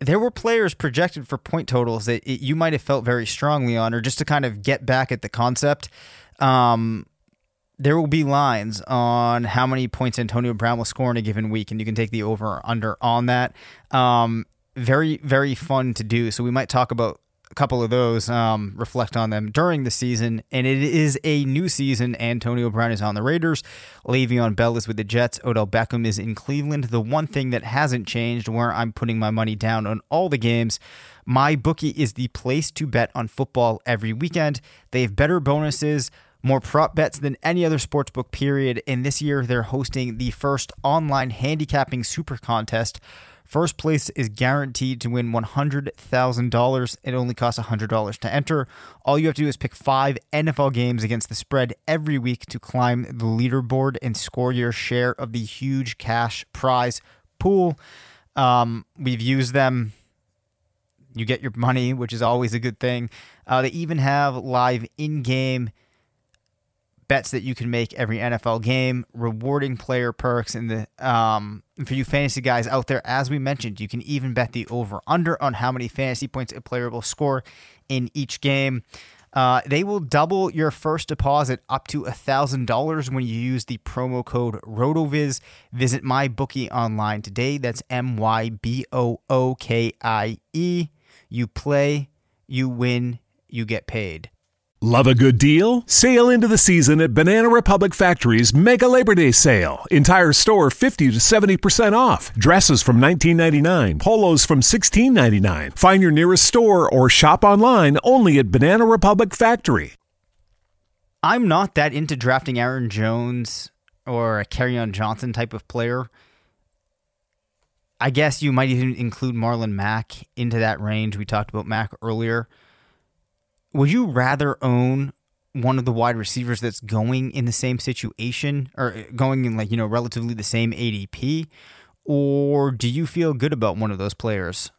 there were players projected for point totals that it, you might have felt very strongly on, or just to kind of get back at the concept. Um, there will be lines on how many points Antonio Brown will score in a given week, and you can take the over or under on that. Um, very, very fun to do. So we might talk about a couple of those, um, reflect on them during the season. And it is a new season. Antonio Brown is on the Raiders. Le'Veon Bell is with the Jets. Odell Beckham is in Cleveland. The one thing that hasn't changed, where I'm putting my money down on all the games, my bookie is the place to bet on football every weekend. They have better bonuses more prop bets than any other sportsbook period and this year they're hosting the first online handicapping super contest first place is guaranteed to win $100000 it only costs $100 to enter. All you have to do is pick five nfl games against the spread every week to climb the leaderboard and score your share of the huge cash prize pool. Um, we've used them. You get your money, which is always a good thing. Uh, they even have live in-game bets that you can make every NFL game, rewarding player perks, and the um, for you fantasy guys out there, as we mentioned, you can even bet the over/under on how many fantasy points a player will score in each game. Uh, they will double your first deposit up to $1,000 when you use the promo code RotoViz. Visit MyBookie online today. That's M Y B O O K I E. You play, you win, you get paid. Love a good deal? Sail into the season at Banana Republic Factory's Mega Labor Day Sale. Entire store 50 to 70% off. Dresses from $19.99, polos from $16.99. Find your nearest store or shop online only at Banana Republic Factory. I'm not that into drafting Aaron Jones or Kerryon Johnson type of player. I guess you might even include Marlon Mack into that range. We talked about Mack earlier. Would you rather own one of the wide receivers that's going in the same situation or going in like, you know, relatively the same ADP? Or do you feel good about one of those players?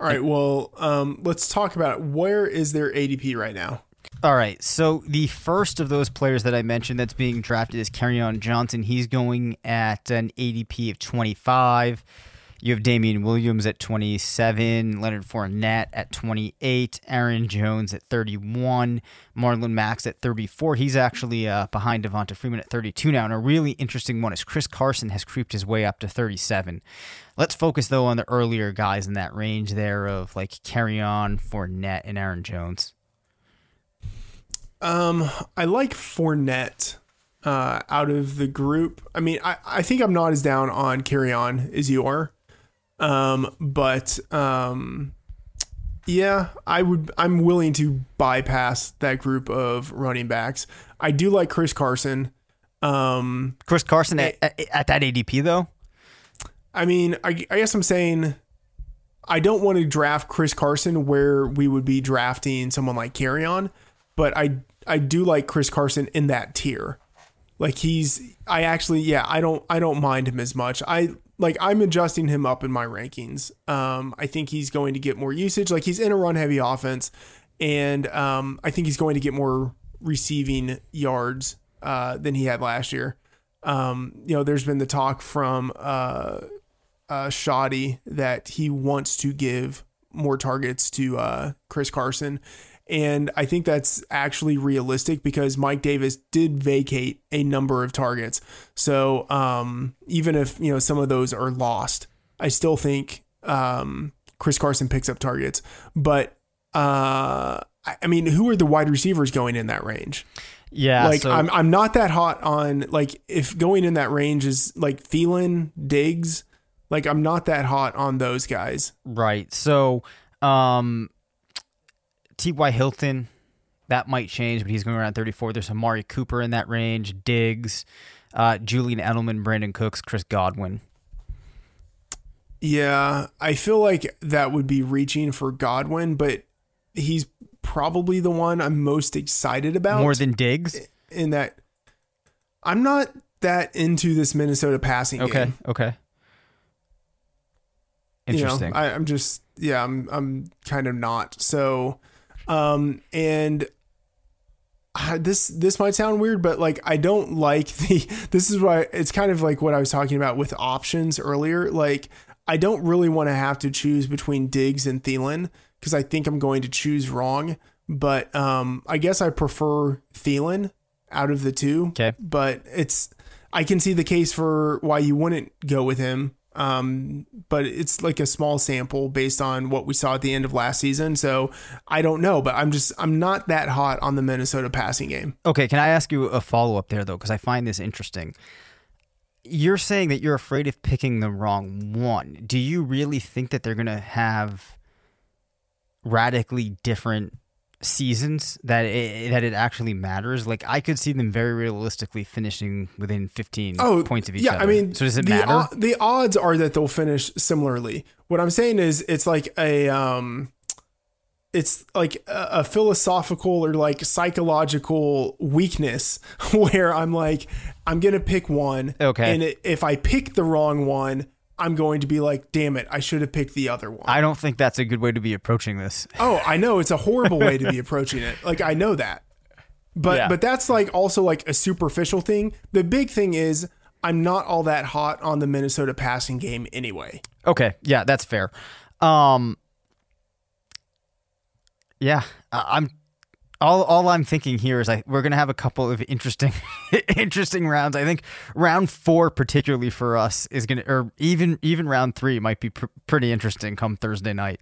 All right. Well, um, let's talk about where is their ADP right now. All right. So the first of those players that I mentioned that's being drafted is on Johnson. He's going at an ADP of 25. You have Damien Williams at 27, Leonard Fournette at 28, Aaron Jones at 31, Marlon Max at 34. He's actually uh, behind Devonta Freeman at 32 now. And a really interesting one is Chris Carson has creeped his way up to 37. Let's focus though on the earlier guys in that range there of like Kerryon, Fournette, and Aaron Jones. Um, I like Fournette uh, out of the group. I mean, I, I think I'm not as down on Kerryon as you are. Um, but um, yeah, I would. I'm willing to bypass that group of running backs. I do like Chris Carson. Um, Chris Carson at, at, at that ADP though. I mean, I, I guess I'm saying I don't want to draft Chris Carson where we would be drafting someone like Kerryon, but I I do like Chris Carson in that tier. Like he's I actually yeah, I don't I don't mind him as much. I like I'm adjusting him up in my rankings. Um, I think he's going to get more usage. Like he's in a run heavy offense, and um, I think he's going to get more receiving yards uh, than he had last year. Um, you know, there's been the talk from uh, uh, Schotty that he wants to give more targets to uh, Chris Carson. And I think that's actually realistic because Mike Davis did vacate a number of targets. So um, even if you know some of those are lost, I still think um, Chris Carson picks up targets. But uh, I mean, who are the wide receivers going in that range? Yeah, like so, I'm I'm not that hot on like if going in that range is like Thielen, Diggs, like I'm not that hot on those guys. Right. So um T.Y. Hilton, that might change, but he's going around 34. There's Amari Cooper in that range, Diggs, uh, Julian Edelman, Brandin Cooks, Chris Godwin. Yeah, I feel like that would be reaching for Godwin, but he's probably the one I'm most excited about. More than Diggs? In that I'm not that into this Minnesota passing okay, game. Okay. Okay. Interesting. You know, I, I'm just yeah, I'm I'm kind of not. So um, and this this might sound weird, but like I don't like the. This is why it's kind of like what I was talking about with options earlier. Like I don't really want to have to choose between Diggs and Thielen because I think I'm going to choose wrong. But um, I guess I prefer Thielen out of the two. Okay. But it's I can see the case for why you wouldn't go with him. Um, but it's like a small sample based on what we saw at the end of last season. So I don't know, but I'm just I'm not that hot on the Minnesota passing game. Okay, can I ask you a follow up there though? Because I find this interesting. You're saying that you're afraid of picking the wrong one. Do you really think that they're going to have radically different seasons that it, that it actually matters. Like I could see them very realistically finishing within 15 oh, points of each yeah, other. I mean, so does it the, matter? O- the odds are that they'll finish similarly. What I'm saying is it's like a um it's like a, a philosophical or like psychological weakness where I'm like I'm going to pick one okay. and if I pick the wrong one, I'm going to be like, damn it, I should have picked the other one. I don't think that's a good way to be approaching this. oh, I know it's a horrible way to be approaching it. Like I know that. But Yeah. but that's like also like a superficial thing. The big thing is I'm not all that hot on the Minnesota passing game anyway. Okay, yeah, that's fair. Um, yeah, I'm. All, all I'm thinking here is I we're gonna have a couple of interesting interesting rounds. I think round four, particularly for us, is gonna or even even round three might be pr- pretty interesting come Thursday night.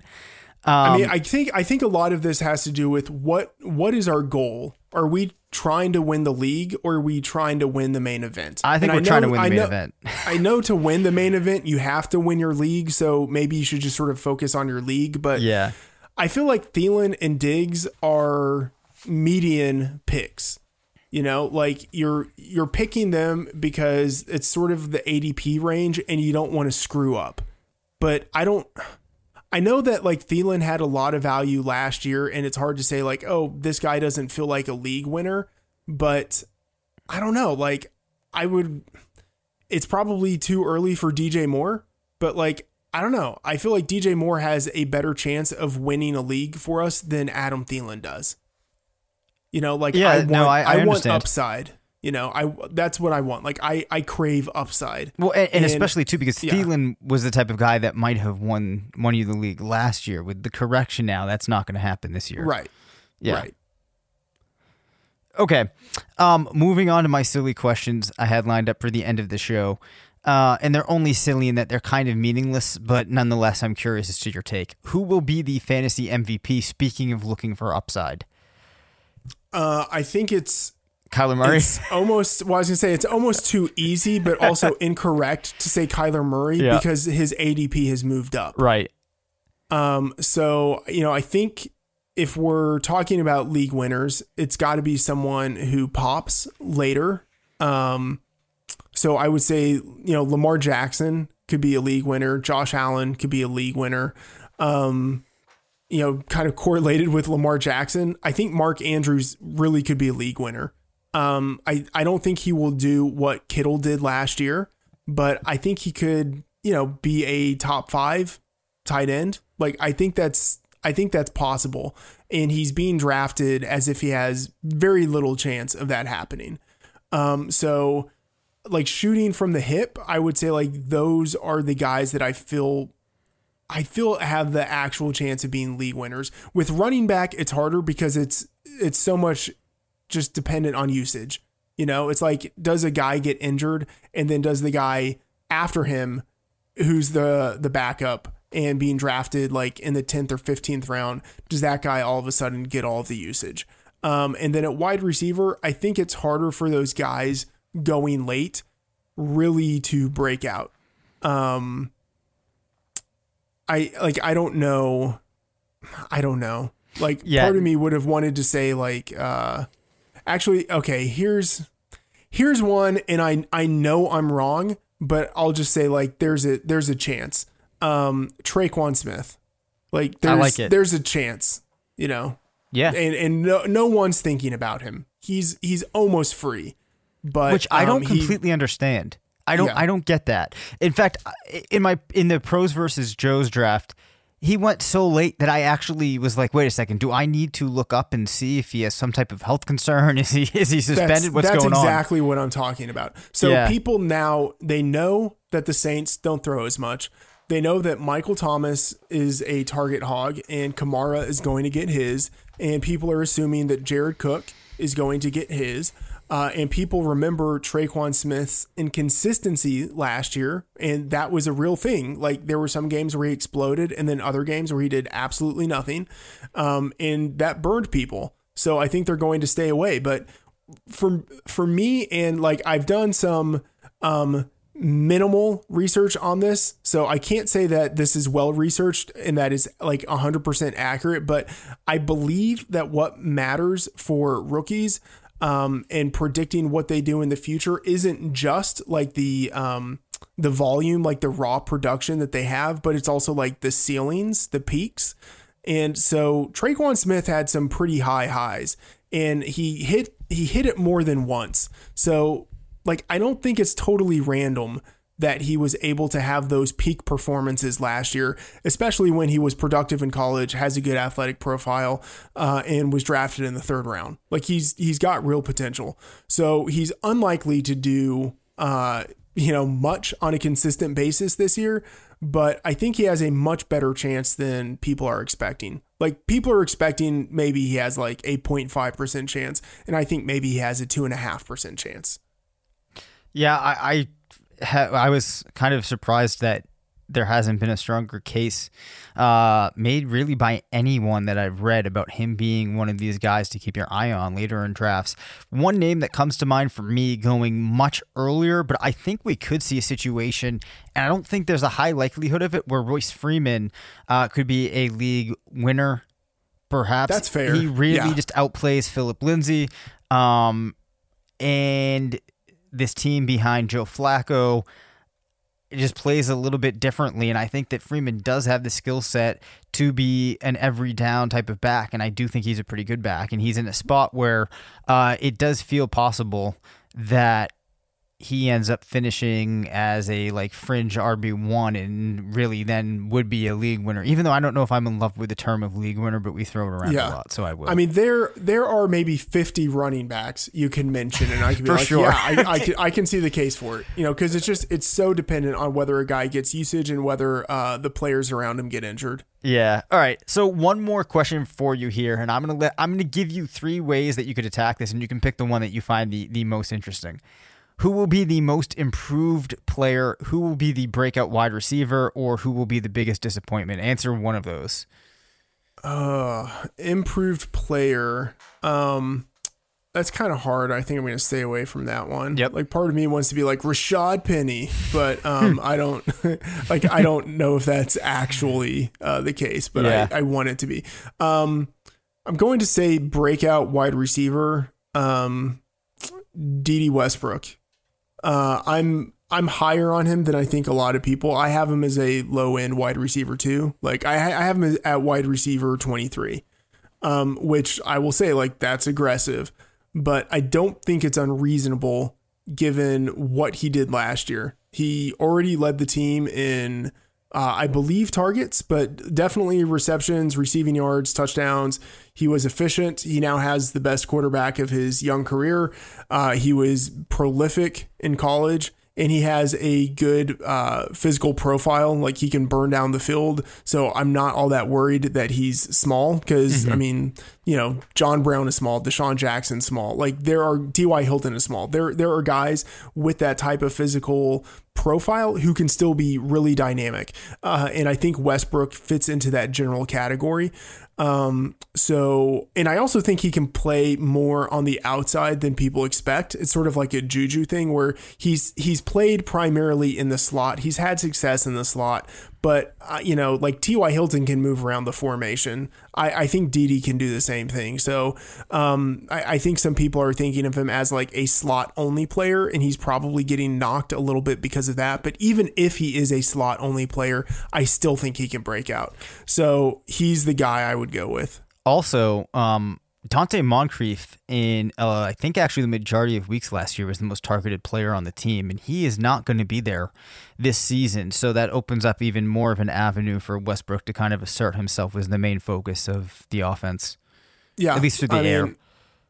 Um, I mean, I think I think a lot of this has to do with what what is our goal? Are we trying to win the league or are we trying to win the main event? I think And we're trying to know- win the I main know- event. I know to win the main event you have to win your league, so maybe you should just sort of focus on your league. But yeah, I feel like Thielen and Diggs are median picks. You know, like you're you're picking them because it's sort of the ADP range and you don't want to screw up. But I don't I know that like Thielen had a lot of value last year and it's hard to say like, oh, this guy doesn't feel like a league winner, but I don't know, like I would it's probably too early for DJ Moore, but like I don't know. I feel like DJ Moore has a better chance of winning a league for us than Adam Thielen does. You know, like Yeah, I want, no, I- I want understand. upside. You know, I that's what I want. Like I I crave upside. Well, and, and And- especially too because yeah. Thielen was the type of guy that might have won won you the league last year. With the correction now, that's not going to happen this year. Right. Yeah. Right. Okay. Um, moving on to my silly questions I had lined up for the end of the show. Uh, and they're only silly in that they're kind of meaningless, but nonetheless, I'm curious as to your take. Who will be the fantasy MVP? Speaking of looking for upside, Uh, I think it's Kyler Murray. it's almost well, I was gonna say it's almost too easy, but also incorrect to say Kyler Murray Yeah. because his ADP has moved up. right. Um, so you know, I think if we're talking about league winners, it's got to be someone who pops later. Um, so I would say you know Lamar Jackson could be a league winner. Josh Allen could be a league winner. Um, you know, kind of correlated with Lamar Jackson. I think Mark Andrews really could be a league winner. Um, I, I don't think he will do what Kittle did last year, but I think he could, you know, be a top five tight end. Like I think that's I think that's possible. And he's being drafted as if he has very little chance of that happening. Um, so like shooting from the hip, I would say like those are the guys that I feel I feel have the actual chance of being league winners. With running back, it's harder because it's it's so much just dependent on usage. You know, it's like does a guy get injured and then does the guy after him who's the the backup and being drafted like in the 10th or 15th round, does that guy all of a sudden get all of the usage? Um, and then at wide receiver, I think it's harder for those guys going late really to break out. Um, I like I don't know. I don't know. Like Yeah. part of me would have wanted to say like uh actually okay, here's here's one and I I know I'm wrong, but I'll just say like there's a there's a chance. Um Tre'Quan Smith. Like there's like it. there's a chance, you know. Yeah. And and no no one's thinking about him. He's he's almost free. But which I don't um, he- completely understand. I don't. Yeah. I don't get that. In fact, in my in the pros versus Joe's draft, he went so late that I actually was like, "Wait a second, do I need to look up and see if he has some type of health concern? Is he is he suspended? That's, What's that's going on?" That's exactly what I'm talking about. So Yeah. people now they know that the Saints don't throw as much. They know that Michael Thomas is a target hog and Kamara is going to get his, and people are assuming that Jared Cook is going to get his. Uh, and people remember Tre'Quan Smith's inconsistency last year, and that was a real thing. Like there were some games where he exploded, and then other games where he did absolutely nothing, um, and that burned people. So I think they're going to stay away. But for for me and like I've done some um minimal research on this so I can't say that this is well researched and that is like 100% accurate but I believe that what matters for rookies um and predicting what they do in the future isn't just like the um the volume like the raw production that they have but it's also like the ceilings the peaks and so Tre'Quan Smith had some pretty high highs and he hit he hit it more than once. So like I don't think it's totally random that he was able to have those peak performances last year, especially when he was productive in college, has a good athletic profile, uh, and was drafted in the third round. Like he's he's got real potential. So he's unlikely to do uh, you know much on a consistent basis this year, but I think he has a much better chance than people are expecting. Like people are expecting maybe he has like a 0.5% chance, and I think maybe he has a 2.5% chance. Yeah, I I, ha- I was kind of surprised that there hasn't been a stronger case uh, made really by anyone that I've read about him being one of these guys to keep your eye on later in drafts. One name that comes to mind for me going much earlier, but I think we could see a situation, and I don't think there's a high likelihood of it, where Royce Freeman uh, could be a league winner. Perhaps That's fair. He really Yeah. just outplays Phillip Lindsay. Um, and this team behind Joe Flacco just plays a little bit differently. And I think that Freeman does have the skill set to be an every down type of back. And I do think he's a pretty good back. And he's in a spot where uh, it does feel possible that he ends up finishing as a like fringe RB1 and really then would be a league winner. Even though I don't know if I'm in love with the term of league winner, but we throw it around Yeah. a lot, so I will. I mean, there there are maybe 50 running backs you can mention, and I can be like, sure. yeah, I, I, can, I can see the case for it. You know, because it's just it's so dependent on whether a guy gets usage and whether uh, the players around him get injured. Yeah. All right. So one more question for you here, and I'm gonna let I'm gonna give you three ways that you could attack this, and you can pick the one that you find the the most interesting. Who will be the most improved player? Who will be the breakout wide receiver? Or who will be the biggest disappointment? Answer one of those. Uh, improved player. Um, that's kind of hard. I think I'm going to stay away from that one. Yep. Like part of me wants to be like Rashaad Penny, but um, I don't like. I don't know if that's actually uh, the case, but Yeah. I, I want it to be. Um, I'm going to say breakout wide receiver. Um, Dede Westbrook. Uh, I'm I'm higher on him than I think a lot of people. I have him as a low end wide receiver too. Like I I have him at wide receiver 23, um, which I will say like that's aggressive, but I don't think it's unreasonable given what he did last year. He already led the team in. Uh, I believe targets, but definitely receptions, receiving yards, touchdowns. He was efficient. He now has the best quarterback of his young career. Uh, he was prolific in college, and he has a good uh, physical profile. Like he can burn down the field. So I'm not all that worried that he's small because I mean, you know, John Brown is small, DeSean Jackson small. Like there are T.Y. Hilton is small. There there are guys with that type of physical profile who can still be really dynamic. Uh, and I think Westbrook fits into that general category. Um, so, and I also think he can play more on the outside than people expect. It's sort of like a Juju thing where he's he's played primarily in the slot. He's had success in the slot, but uh, you know, like T.Y. Hilton can move around the formation. I, I think Dede can do the same thing. So, um, I, I think some people are thinking of him as like a slot only player, and he's probably getting knocked a little bit because of that. But even if he is a slot only player, I still think he can break out. So he's the guy I would go with. Also, um, Donte Moncrief in uh, I think actually the majority of weeks last year was the most targeted player on the team, and he is not going to be there this season. So that opens up even more of an avenue for Westbrook to kind of assert himself as the main focus of the offense. Yeah, At least through the I air. mean,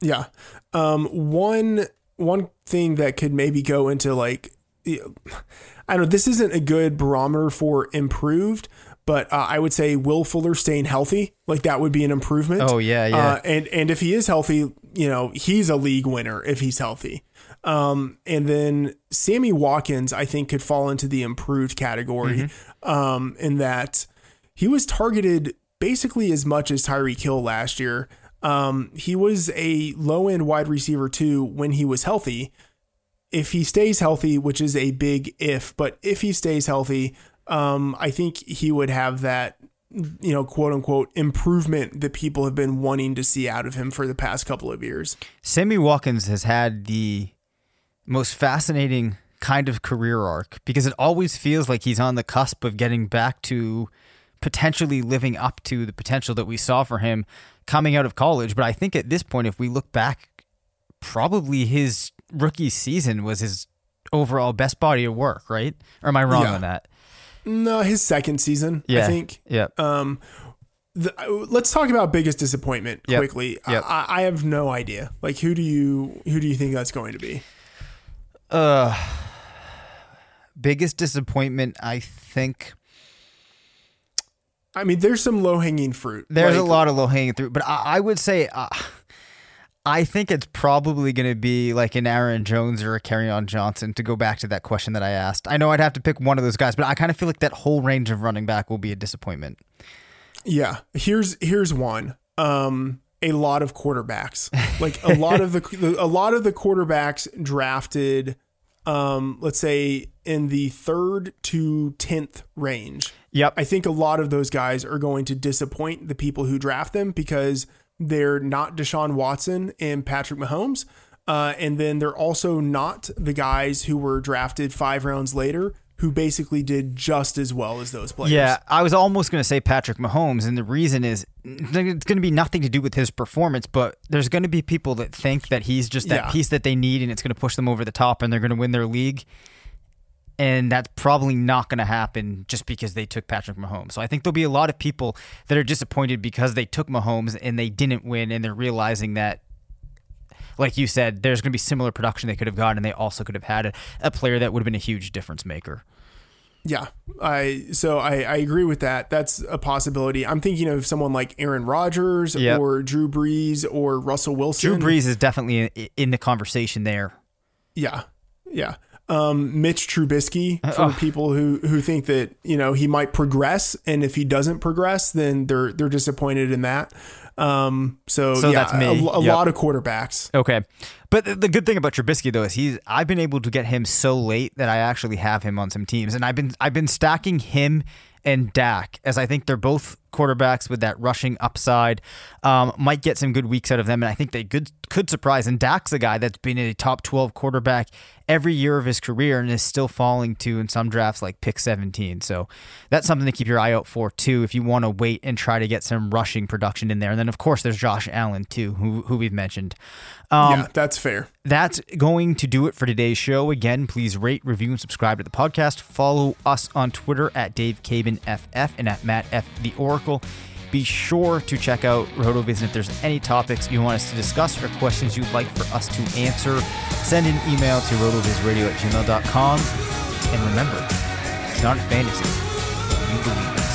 yeah. Um, one one thing that could maybe go into like, I don't know. This isn't a good barometer for improved, but uh, I would say Will Fuller staying healthy, like that would be an improvement. Oh, yeah, yeah. Uh, and and if he is healthy, you know, he's a league winner if he's healthy. Um, and then Sammy Watkins, I think, could fall into the improved category, Mm-hmm. um, in that he was targeted basically as much as Tyreek Hill last year. Um, he was a low end wide receiver too when he was healthy. If he stays healthy, which is a big if, but if he stays healthy, um, I think he would have that, you know, quote unquote improvement that people have been wanting to see out of him for the past couple of years. Sammy Watkins has had the most fascinating kind of career arc because it always feels like he's on the cusp of getting back to potentially living up to the potential that we saw for him coming out of college. But I think at this point, if we look back, probably his rookie season was his overall best body of work, right? Or am I wrong Yeah. on that? No, his second season, Yeah. I think. Yeah. Um, the, let's talk about biggest disappointment Yep. quickly. Yep. I, I have no idea. Like, who do you who do you think that's going to be? Uh, biggest disappointment, I think. I mean, there's some low hanging fruit. There's a lot of low hanging fruit, but I, I would say uh, I think it's probably going to be like an Aaron Jones or Kerryon Johnson. To go back to that question that I asked, I know I'd have to pick one of those guys, but I kind of feel like that whole range of running back will be a disappointment. Yeah, here's here's one. Um, a lot of quarterbacks, like a lot of the a lot of the quarterbacks drafted, um, let's say in the third to tenth range. Yep. I think a lot of those guys are going to disappoint the people who draft them because they're not Deshaun Watson and Patrick Mahomes. Uh, and then they're also not the guys who were drafted five rounds later who basically did just as well as those players. Yeah, I was almost going to say Patrick Mahomes, and the reason is it's going to be nothing to do with his performance, but there's going to be people that think that he's just that Yeah. piece that they need, and it's going to push them over the top, and they're going to win their league. And that's probably not going to happen just because they took Patrick Mahomes. So I think there'll be a lot of people that are disappointed because they took Mahomes and they didn't win, and they're realizing that like you said, there's going to be similar production they could have gotten, and they also could have had a, a player that would have been a huge difference maker. Yeah, I so I, I agree with that. That's a possibility. I'm thinking of someone like Aaron Rodgers Yep. or Drew Brees or Russell Wilson. Drew Brees is definitely in, in the conversation there. Yeah, yeah. Um, Mitch Trubisky for oh. people who who think that you know he might progress, and if he doesn't progress, then they're they're disappointed in that. Um, so, So yeah, that's me. a, a Yep. lot of quarterbacks. Okay. But the- the good thing about Trubisky though is he's I've been able to get him so late that I actually have him on some teams and I've been I've been stacking him and Dak as I think they're both quarterbacks with that rushing upside. Um, might get some good weeks out of them and I think they could could surprise and Dak's a guy that's been a top 12 quarterback every year of his career and is still falling to in some drafts like pick 17. So that's something to keep your eye out for too if you want to wait and try to get some rushing production in there. And then of course there's Josh Allen too who who we've mentioned. Um, yeah, that's fair. that's going to do it for today's show. Again, please rate, review, and subscribe to the podcast. Follow us on Twitter at Dave Caban FF and at Matt F the Be sure to check out RotoViz if there's any topics you want us to discuss or questions you'd like for us to answer, send an email to rotovizradio at gmail.com. And remember, it's not a fantasy. You believe it.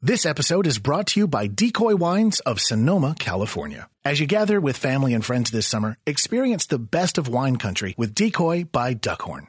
This episode is brought to you by Decoy Wines of Sonoma, California. As you gather with family and friends this summer, experience the best of wine country with Decoy by Duckhorn.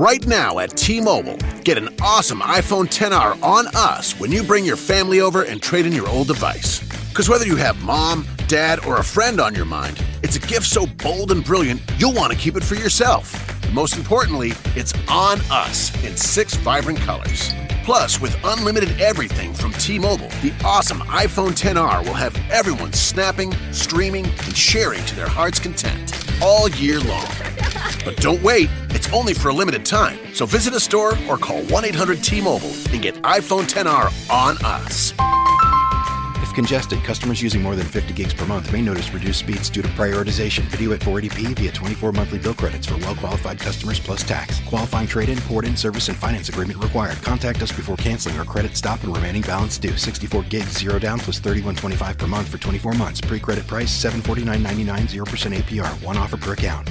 Right now at T-Mobile, get an awesome iPhone 10R on us when you bring your family over and trade in your old device. Because whether you have mom, dad, or a friend on your mind, it's a gift so bold and brilliant you'll want to keep it for yourself. And most importantly, it's on us in six vibrant colors. Plus, with unlimited everything from T-Mobile, the awesome iPhone 10R will have everyone snapping, streaming, and sharing to their heart's content all year long. But don't wait, it's only for a limited time. So visit a store or call 1 800 T Mobile and get iPhone 10R on us. If congested, customers using more than 50 gigs per month may notice reduced speeds due to prioritization. Video at 480p via 24 monthly bill credits for well qualified customers plus tax. Qualifying trade in, port in, service, and finance agreement required. Contact us before canceling or credit stop and remaining balance due. 64 gigs, zero down plus 31.25 per month for 24 months. Pre credit price 749.99, 0% APR. One offer per account.